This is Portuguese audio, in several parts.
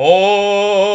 어.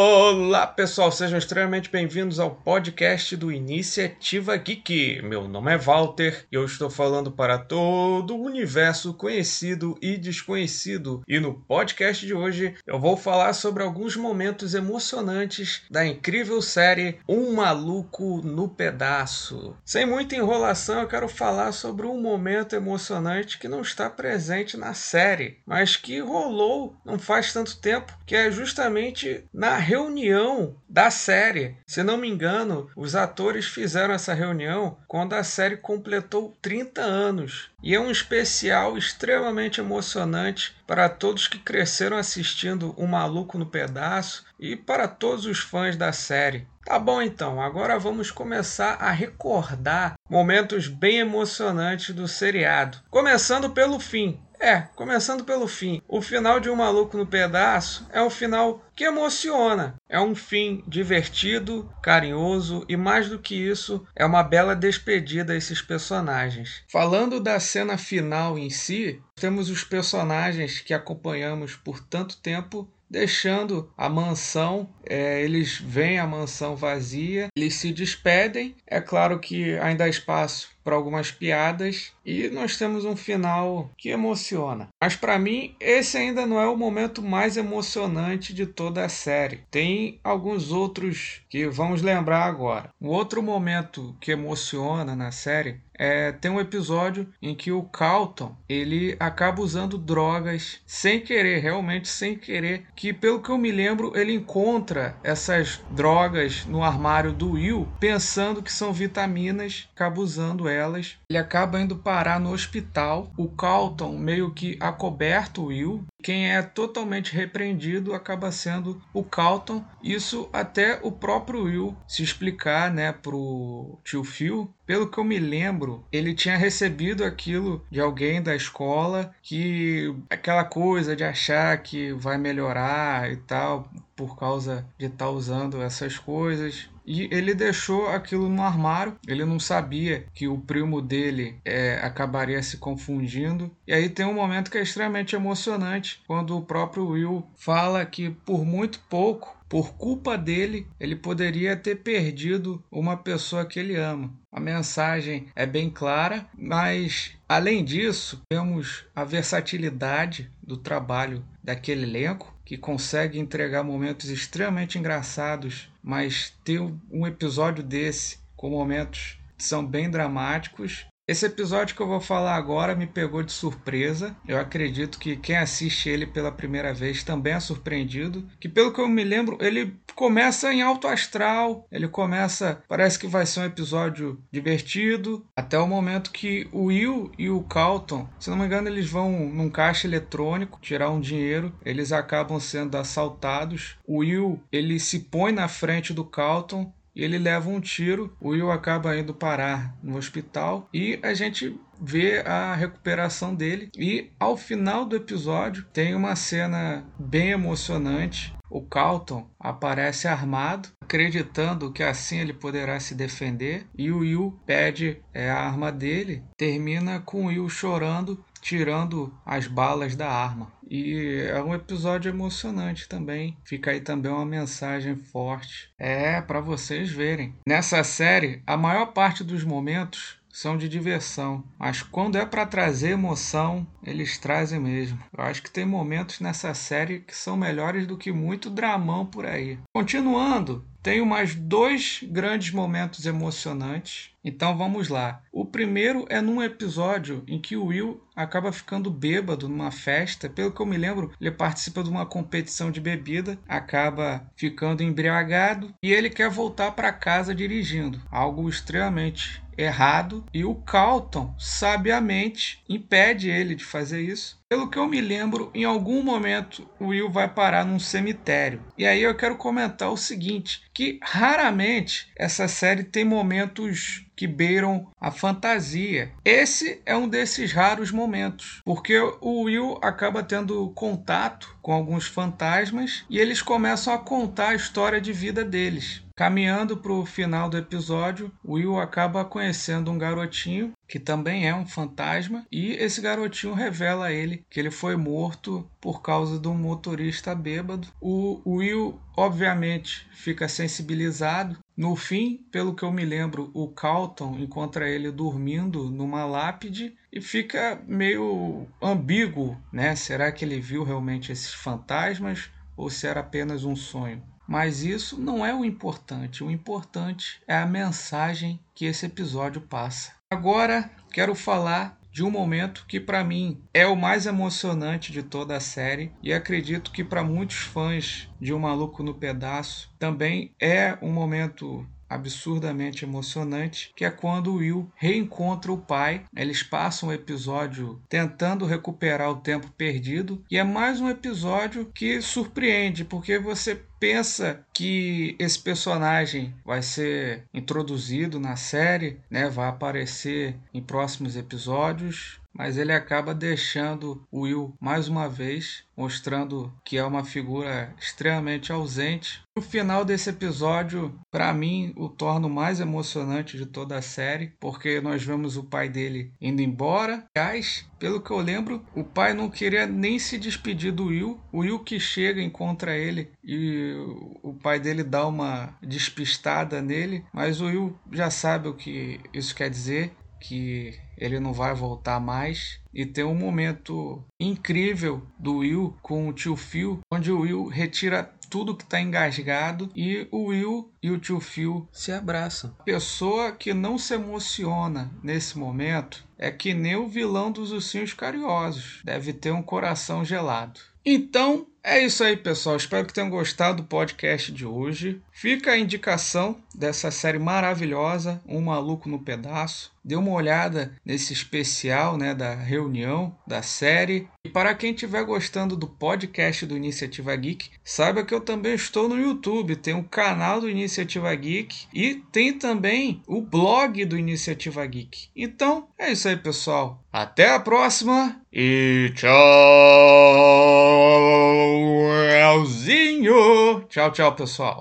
Olá pessoal, sejam extremamente bem-vindos ao podcast do Iniciativa Geek. Meu nome é Walter e eu estou falando para todo o universo conhecido e desconhecido. E no podcast de hoje eu vou falar sobre alguns momentos emocionantes da incrível série Um Maluco no Pedaço. Sem muita enrolação, eu quero falar sobre um momento emocionante que não está presente na série, mas que rolou não faz tanto tempo, que é justamente na reunião da série. Se não me engano, os atores fizeram essa reunião quando a série completou 30 anos. E é um especial extremamente emocionante para todos que cresceram assistindo O Maluco no Pedaço e para todos os fãs da série. Tá bom então, agora vamos começar a recordar momentos bem emocionantes do seriado. Começando pelo fim. É, começando pelo fim. O final de Um Maluco no Pedaço é um final que emociona. É um fim divertido, carinhoso e, mais do que isso, é uma bela despedida a esses personagens. Falando da cena final em si, temos os personagens que acompanhamos por tanto tempo deixando a mansão. É, eles veem a mansão vazia, eles se despedem. É claro que ainda há espaço para algumas piadas e nós temos um final que emociona. Mas para mim, esse ainda não é o momento mais emocionante de toda a série. Tem alguns outros que vamos lembrar agora. Um outro momento que emociona na série é, tem um episódio em que o Calton ele acaba usando drogas sem querer, realmente sem querer, que pelo que eu me lembro ele encontra essas drogas no armário do Will, pensando que são vitaminas, acaba usando elas. Ele acaba indo parar no hospital. O Calton meio que acoberta o Will. Quem é totalmente repreendido acaba sendo o Calton. Isso até o próprio Will se explicar, né, pro tio Phil. Pelo que eu me lembro, ele tinha recebido aquilo de alguém da escola que aquela coisa de achar que vai melhorar e tal por causa de estar tá usando essas coisas e ele deixou aquilo no armário. Ele não sabia que o primo dele é, acabaria se confundindo. E aí tem um momento que é extremamente emocionante quando o próprio Will fala que por muito pouco por culpa dele, ele poderia ter perdido uma pessoa que ele ama. A mensagem é bem clara, mas além disso, temos a versatilidade do trabalho daquele elenco que consegue entregar momentos extremamente engraçados, mas ter um episódio desse com momentos que são bem dramáticos esse episódio que eu vou falar agora me pegou de surpresa. Eu acredito que quem assiste ele pela primeira vez também é surpreendido. Que pelo que eu me lembro, ele começa em alto astral. Ele começa, parece que vai ser um episódio divertido, até o momento que o Will e o Calton, se não me engano, eles vão num caixa eletrônico tirar um dinheiro. Eles acabam sendo assaltados. O Will, ele se põe na frente do Calton e ele leva um tiro. O Will acaba indo parar no hospital e a gente vê a recuperação dele. E ao final do episódio tem uma cena bem emocionante. O Calton aparece armado, acreditando que assim ele poderá se defender, e o Will pede é, a arma dele. Termina com o Will chorando, tirando as balas da arma. E é um episódio emocionante também. Fica aí também uma mensagem forte. É para vocês verem. Nessa série, a maior parte dos momentos são de diversão, mas quando é para trazer emoção, eles trazem mesmo. Eu acho que tem momentos nessa série que são melhores do que muito dramão por aí. Continuando, tenho mais dois grandes momentos emocionantes. Então vamos lá. O primeiro é num episódio em que o Will acaba ficando bêbado numa festa. Pelo que eu me lembro, ele participa de uma competição de bebida, acaba ficando embriagado e ele quer voltar para casa dirigindo. Algo extremamente errado e o Calton sabiamente impede ele de fazer isso. Pelo que eu me lembro, em algum momento o Will vai parar num cemitério. E aí eu quero comentar o seguinte, que raramente essa série tem momentos que beiram a fantasia. Esse é um desses raros momentos, porque o Will acaba tendo contato com alguns fantasmas e eles começam a contar a história de vida deles. Caminhando para o final do episódio, Will acaba conhecendo um garotinho que também é um fantasma, e esse garotinho revela a ele que ele foi morto por causa de um motorista bêbado. O Will, obviamente, fica sensibilizado. No fim, pelo que eu me lembro, o Calton encontra ele dormindo numa lápide e fica meio ambíguo, né? Será que ele viu realmente esses fantasmas ou se era apenas um sonho? Mas isso não é o importante. O importante é a mensagem que esse episódio passa. Agora quero falar de um momento que para mim é o mais emocionante de toda a série e acredito que para muitos fãs de Um Maluco no Pedaço também é um momento absurdamente emocionante, que é quando Will reencontra o pai. Eles passam o episódio tentando recuperar o tempo perdido e é mais um episódio que surpreende, porque você pensa que esse personagem vai ser introduzido na série, né, vai aparecer em próximos episódios, mas ele acaba deixando o Will mais uma vez, mostrando que é uma figura extremamente ausente. O final desse episódio, para mim, o torna o mais emocionante de toda a série, porque nós vemos o pai dele indo embora. Aliás, pelo que eu lembro, o pai não queria nem se despedir do Will. O Will que chega, encontra ele e o pai dele dá uma despistada nele, mas o Will já sabe o que isso quer dizer que ele não vai voltar mais. E tem um momento incrível do Will com o tio Phil, onde o Will retira tudo que está engasgado e o Will e o tio Phil se abraçam. A pessoa que não se emociona nesse momento é que nem o vilão dos ursinhos carinhosos. Deve ter um coração gelado. Então, é isso aí, pessoal. Espero que tenham gostado do podcast de hoje. Fica a indicação dessa série maravilhosa, Um Maluco no Pedaço. Dê uma olhada nesse especial né, da reunião da série. Para quem estiver gostando do podcast do Iniciativa Geek, saiba que eu também estou no YouTube. Tem o canal do Iniciativa Geek e tem também o blog do Iniciativa Geek. Então, é isso aí, pessoal. Até a próxima e tchau! Tchau, tchau, pessoal.